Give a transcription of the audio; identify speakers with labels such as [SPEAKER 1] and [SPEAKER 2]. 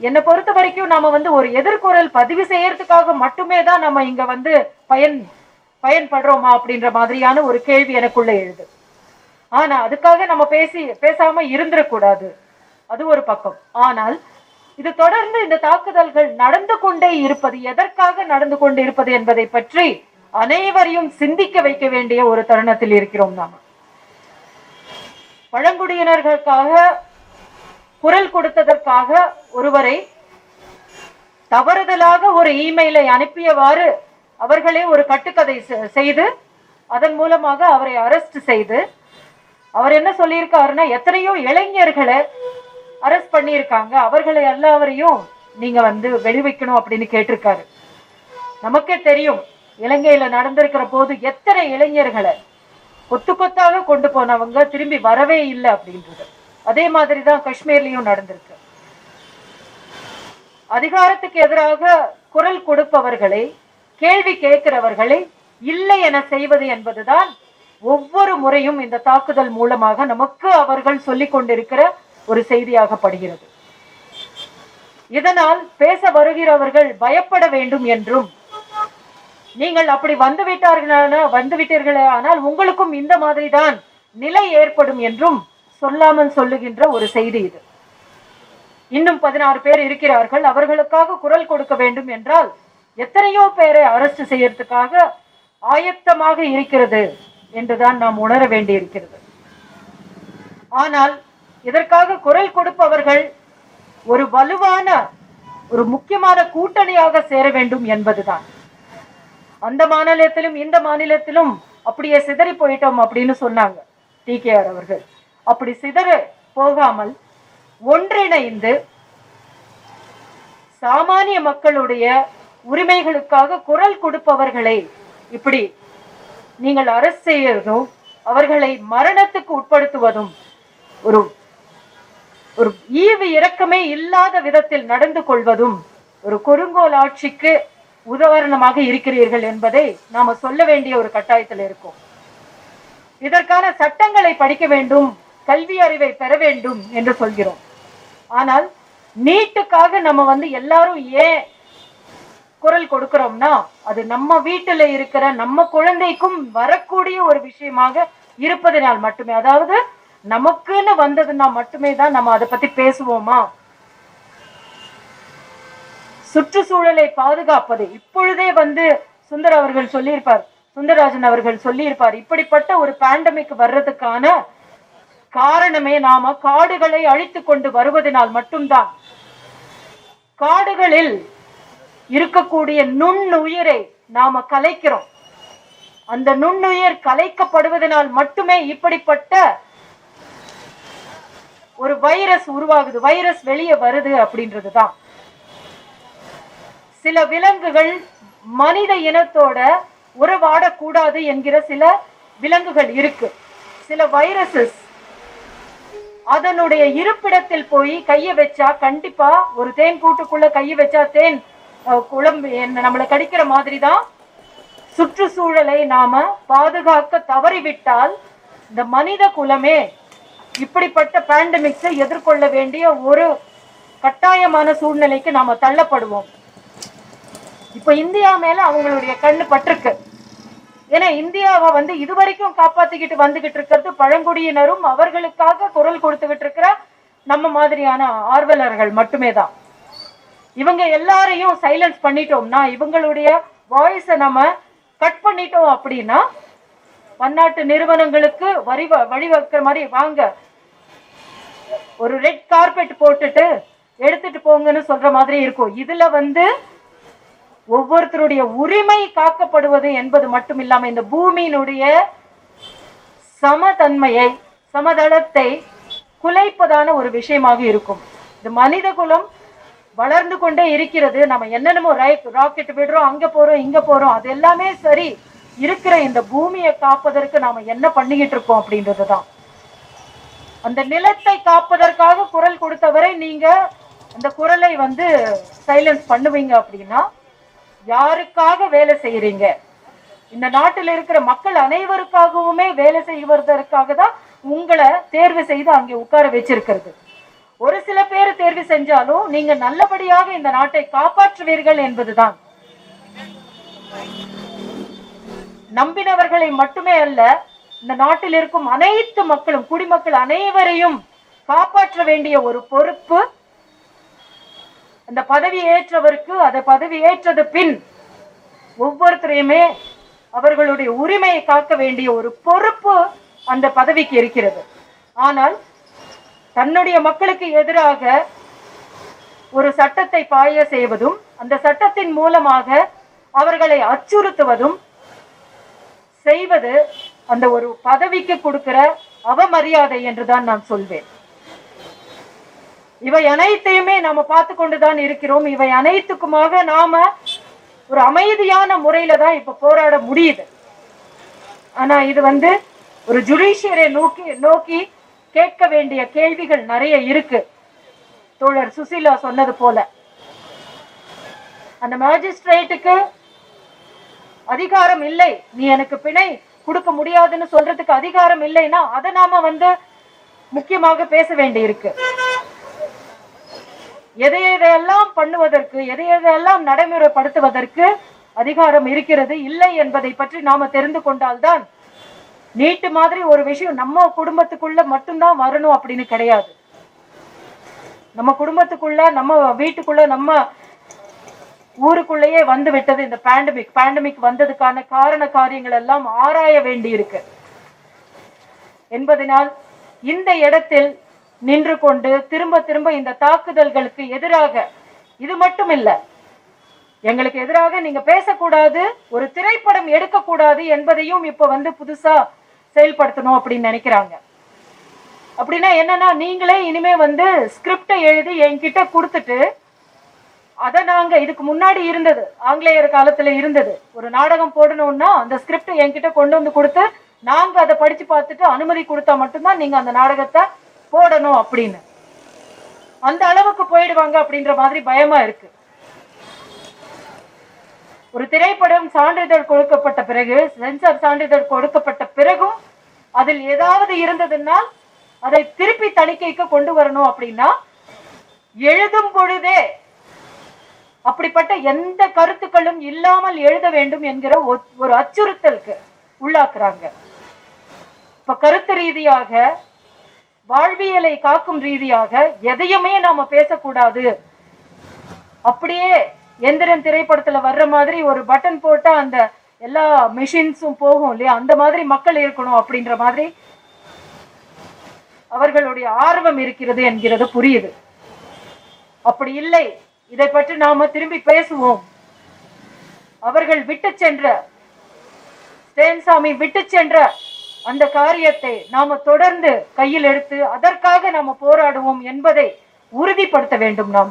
[SPEAKER 1] என்னை பொறுத்த வரைக்கும் நாம வந்து ஒரு எதிர்குரல் பதிவு செய்யறதுக்காக மட்டுமே தான் நம்ம இங்க வந்து பயன் பயன்படுறோமா அப்படின்ற மாதிரியான ஒரு கேள்வி எனக்குள்ள எழுது. ஆனா அதுக்காக நம்ம பேசி பேசாம இருந்துடக்கூடாது. அது ஒரு பக்கம். ஆனால் இது தொடர்ந்து இந்த தாக்குதல்கள் நடந்து கொண்டே இருப்பது எதற்காக நடந்து கொண்டு இருப்பது என்பதை பற்றி அனைவரையும் சிந்திக்க வைக்க வேண்டிய ஒரு தருணத்தில் இருக்கிறோம் நாம. பழங்குடியினர்களுக்காக குரல் கொடுத்ததற்காக ஒருவரை தவறுதலாக ஒரு இமெயிலை அனுப்பியவாறு அவர்களே ஒரு கட்டுக்கதை செ- செய்து அதன் மூலமாக அவரை அரெஸ்ட் செய்து அவர் என்ன சொல்லியிருக்காருன்னா எத்தனையோ இளைஞர்களை அரெஸ்ட் பண்ணியிருக்காங்க. அவர்களை எல்லாவரையும் நீங்க வந்து வெளிவைக்கணும் அப்படின்னு கேட்டிருக்காரு. நமக்கே தெரியும் இலங்கையில நடந்திருக்கிற போது எத்தனை இளைஞர்களை கொத்து கொத்தாக கொண்டு போனவங்க திரும்பி வரவே இல்லை அப்படின்றது. அதே மாதிரி தான் காஷ்மீர்லயும் நடந்திருக்கு. அதிகாரத்துக்கு எதிராக குரல் கொடுப்பவர்களை கேள்வி கேட்கிறவர்களை இல்லை என செய்வது என்பதுதான் ஒவ்வொரு முறையும் இந்த தாக்குதல் மூலமாக நமக்கு அவர்கள் சொல்லிக் கொண்டிருக்கிற ஒரு செய்தியாகப்படுகிறது. இதனால் பேச வருகிறவர்கள் பயப்பட வேண்டும் என்றும் நீங்கள் அப்படி வந்துவிட்டார்களான வந்துவிட்டீர்களே வந்து விட்டீர்களே ஆனால் உங்களுக்கும் இந்த மாதிரி தான் நிலை ஏற்படும் என்றும் சொல்லாமல் சொல்லுகின்ற ஒரு செய்தி இது. இன்னும் பதினாறு பேர் இருக்கிறார்கள். அவர்களுக்காக குரல் கொடுக்க வேண்டும் என்றால் எத்தனையோ பேரை அரெஸ்ட் செய்யறதுக்காக ஆயத்தமாக இருக்கிறது என்றுதான் நாம் உணர வேண்டியிருக்கிறது. ஆனால் இதற்காக குரல் கொடுப்பவர்கள் ஒரு வலுவான ஒரு முக்கியமான கூட்டணியாக சேர வேண்டும் என்பதுதான். அந்த மாநிலத்திலும் இந்த மாநிலத்திலும் அப்படியே சிதறி போயிட்டோம் அப்படின்னு சொன்னாங்க டிகேஆர் அவர்கள். அப்படி சிதற போகாமல் ஒன்றிணைந்து சாமானிய மக்களுடைய உரிமைகளுக்காக குரல் கொடுப்பவர்களை இப்படி நீங்கள் அரசு செய்யறதும் அவர்களை மரணத்துக்கு உட்படுத்துவதும் ஒரு ஒரு ஈவு இரக்கமே இல்லாத விதத்தில் நடந்து கொள்வதும் ஒரு கொடுங்கோல் ஆட்சிக்கு உதாரணமாக இருக்கிறீர்கள் என்பதை நாம சொல்ல வேண்டிய ஒரு கட்டாயத்தில் இருக்கும். இதற்கான சட்டங்களை படிக்க வேண்டும் கல்வி அறிவை பெற வேண்டும் என்று சொல்கிறோம். ஆனால் நீட்டுக்காக நம்ம வந்து எல்லாரும் ஏன் குரல் கொடுக்கிறோம்னா அது நம்ம வீட்டுல இருக்கிற நம்ம குழந்தைக்கும் வரக்கூடிய ஒரு விஷயமாக இருப்பதனால் மட்டுமே. அதாவது நமக்குன்னு வந்ததுன்னா மட்டுமே தான் நம்ம அதை பத்தி பேசுவோமா? சுற்றுச்சூழலை பாதுகாப்பது. இப்பொழுதே வந்து சுந்தர் அவர்கள் சொல்லியிருப்பார் சுந்தரராஜன் அவர்கள் சொல்லியிருப்பார் இப்படிப்பட்ட ஒரு பேண்டமிக் வர்றதுக்கான காரணமே நாம காடுகளை அழித்து கொண்டு வருவதனால் மட்டும்தான். காடுகளில் இருக்கக்கூடிய நுண்ணுயிரை நாம கலைக்கிறோம். அந்த நுண்ணுயிர் கலைக்கப்படுவதனால் மட்டுமே இப்படிப்பட்ட ஒரு வைரஸ் உருவாகுது. வைரஸ் வெளியே வருது அப்படின்றதுதான். சில விலங்குகள் மனித இனத்தோட உறவாடக்கூடாது என்கிற சில விலங்குகள் இருக்கு. சில வைரசஸ் அதனுடைய இருப்பிடத்தில் போய் கைய வச்சா கண்டிப்பா ஒரு தேன் கூட்டுக்குள்ள கைய வச்சா தேன் குழம்பு என்ன நம்மளை கடிக்கிற மாதிரி தான் சுற்றுச்சூழலை நாம பாதுகாக்க தவறிவிட்டால் இந்த மனித குலமே இப்படிப்பட்ட பேண்டமிக்ஸை எதிர்கொள்ள வேண்டிய ஒரு கட்டாயமான சூழ்நிலைக்கு நாம தள்ளப்படுவோம். இப்ப இந்தியா மேல அவங்களுடைய கண்ணு பட்டிருக்கு. ஏன்னா இந்தியாவை வந்து இதுவரைக்கும் காப்பாத்திக்கிட்டு வந்துகிட்டு இருக்கிறது பழங்குடியினரும் அவர்களுக்காக குரல் கொடுத்துக்கிட்டு இருக்கிற நம்ம மாதிரியான ஆர்வலர்கள் மட்டுமே தான். இவங்க எல்லாரையும் சைலன்ஸ் பண்ணிட்டோம்னா இவங்களுடைய வாய்ஸை நம்ம கட் பண்ணிட்டோம் அப்படின்னா பன்னாட்டு நிறுவனங்களுக்கு வரி வழிவகுக்கிற மாதிரி வாங்க ஒரு ரெட் கார்பெட் போட்டுட்டு எடுத்துட்டு போங்கன்னு சொல்ற மாதிரி இருக்கும். இதுல வந்து ஒவ்வொருத்தருடைய உரிமை காக்கப்படுவது என்பது மட்டும் இல்லாமல் இந்த பூமியினுடைய சமதன்மையை சமதளத்தை குலைப்பதான ஒரு விஷயமாக இருக்கும். இந்த மனித குலம் வளர்ந்து கொண்டே இருக்கிறது. நம்ம என்னென்னமோ ராக்கெட் விடுறோம் அங்க போறோம் இங்க போறோம் அது எல்லாமே சரி. இருக்கிற இந்த பூமியை காப்பதற்கு நாம என்ன பண்ணிக்கிட்டு இருக்கோம் அப்படின்றதுதான் அந்த நிலத்தை காப்பதற்காக குரல் கொடுத்தவரை நீங்க அந்த குரலை வந்து சைலன்ஸ் பண்ணுவீங்க அப்படின்னா யாருக்காக வேலை செய்யறீங்க? இந்த நாட்டில் இருக்கிற மக்கள் அனைவருக்காகவுமே வேலை செய்வதற்காக தான் உங்களை தேர்வு செய்து அங்கே உட்கார வச்சிருக்கிறது. ஒரு சில பேர் தேர்வு செஞ்சாலும் நீங்க நல்லபடியாக இந்த நாட்டை காப்பாற்றுவீர்கள் என்பதுதான். நம்பினவர்களை மட்டுமே அல்ல இந்த நாட்டில் இருக்கும் அனைத்து மக்களும் குடிமக்கள் அனைவரையும் காப்பாற்ற வேண்டிய ஒரு பொறுப்பு அந்த பதவி ஏற்றவருக்கு அதை பதவி ஏற்றது பின் ஒவ்வொருத்தரையுமே அவர்களுடைய உரிமையை காக்க வேண்டிய ஒரு பொறுப்பு அந்த பதவிக்கு இருக்கிறது. ஆனால் தன்னுடைய மக்களுக்கு எதிராக ஒரு சட்டத்தை பாய செய்வதும் அந்த சட்டத்தின் மூலமாக அவர்களை அச்சுறுத்துவதும் செய்வது அந்த ஒரு பதவிக்கு கொடுக்கிற அவமரியாதை என்றுதான் நான் சொல்வேன். இவை அனைத்தையுமே நாம பார்த்து கொண்டுதான் இருக்கிறோம். இவை அனைத்துக்குமாக நாம ஒரு அமைதியான முறையில தான் இப்ப போராட முடியுது. ஆனா இது வந்து ஒரு ஜுடிஷியரை நோக்கி நோக்கி கேட்க வேண்டிய கேள்விகள் நிறைய இருக்கு. தோழர் சுசீலா சொன்னது போல. அந்த மேஜிஸ்ட்ரேட்டுக்கு அதிகாரம் இல்லை. நீ எனக்கு பிணை கொடுக்க முடியாதுன்னு சொல்றதுக்கு அதிகாரம் இல்லைன்னா அதை நாம வந்து முக்கியமாக பேச வேண்டி இருக்கு எதை எதையெல்லாம் பண்ணுவதற்கு எதை எதையெல்லாம் நடைமுறைப்படுத்துவதற்கு அதிகாரம் இருக்கிறது இல்லை என்பதை பற்றி நாம தெரிந்து கொண்டால்தான் நீட்டு மாதிரி ஒரு விஷயம் நம்ம குடும்பத்துக்குள்ள மட்டும்தான் வரணும் அப்படின்னு கிடையாது. நம்ம குடும்பத்துக்குள்ள நம்ம வீட்டுக்குள்ள நம்ம ஊருக்குள்ளேயே வந்து விட்டது இந்த பேண்டமிக் பேண்டமிக் வந்ததுக்கான காரண காரியங்கள் எல்லாம் ஆராய வேண்டி இருக்கு என்பதனால் இந்த இடத்தில் நின்று கொண்டு திரும்ப திரும்ப இந்த தாக்குதல்களுக்கு எதிராக இது மட்டும் இல்ல எங்களுக்கு எதிராக நீங்க பேசக்கூடாது ஒரு திரைப்படம் எடுக்கக்கூடாது என்பதையும் இப்ப வந்து புதுசா செயல்படுத்தணும் அப்படின்னு நினைக்கிறாங்க. அப்படின்னா என்னன்னா நீங்களே இனிமே வந்து ஸ்கிரிப்டை எழுதி என்கிட்ட கொடுத்துட்டு அதை நாங்க இதுக்கு முன்னாடி இருந்தது ஆங்கிலேயர் காலத்துல இருந்தது ஒரு நாடகம் போடணும்னா அந்த ஸ்கிரிப்டை என்கிட்ட கொண்டு வந்து கொடுத்து நாங்க அதை படிச்சு பார்த்துட்டு அனுமதி கொடுத்தா மட்டும்தான் நீங்க அந்த நாடகத்தை போடணும் அப்படின்னு. அந்த அளவுக்கு போயிடுவாங்க அப்படின்ற மாதிரி பயமா இருக்கு. ஒரு திரைப்படம் சான்றிதழ் கொடுக்கப்பட்ட பிறகு சென்சார் சான்றிதழ் கொடுக்கப்பட்ட பிறகும் அதில் ஏதாவது இருந்ததுன்னா அதை திருப்பி தணிக்கைக்கு கொண்டு வரணும் அப்படின்னா எழுதும் பொழுதே அப்படிப்பட்ட எந்த கருத்துக்களும் இல்லாமல் எழுத வேண்டும் என்கிற ஒரு அச்சுறுத்தலுக்கு உள்ளாக்குறாங்க. இப்ப கருத்து ரீதியாக வாழ்வியலை காக்கும் ரீதியாக எதையுமே நாம பேசக்கூடாது. அப்படியே எந்திரன் திரைப்படத்துல வர்ற மாதிரி ஒரு பட்டன் போட்டா அந்த எல்லா மிஷின்ஸும் போகும் இல்லையா? அந்த மாதிரி மக்கள் இருக்கணும் அப்படின்ற மாதிரி அவர்களுடைய ஆர்வம் இருக்கிறது என்கிறது புரியுது. அப்படி இல்லை. இதை பற்றி நாம திரும்பி பேசுவோம். அவர்கள் விட்டு சென்ற ஸ்டேன்சாமி விட்டு சென்ற அந்த காரியத்தை நாம தொடர்ந்து கையில் எடுத்து அதற்காக நாம போராடுவோம் என்பதை உறுதிப்படுத்த வேண்டும் நாம.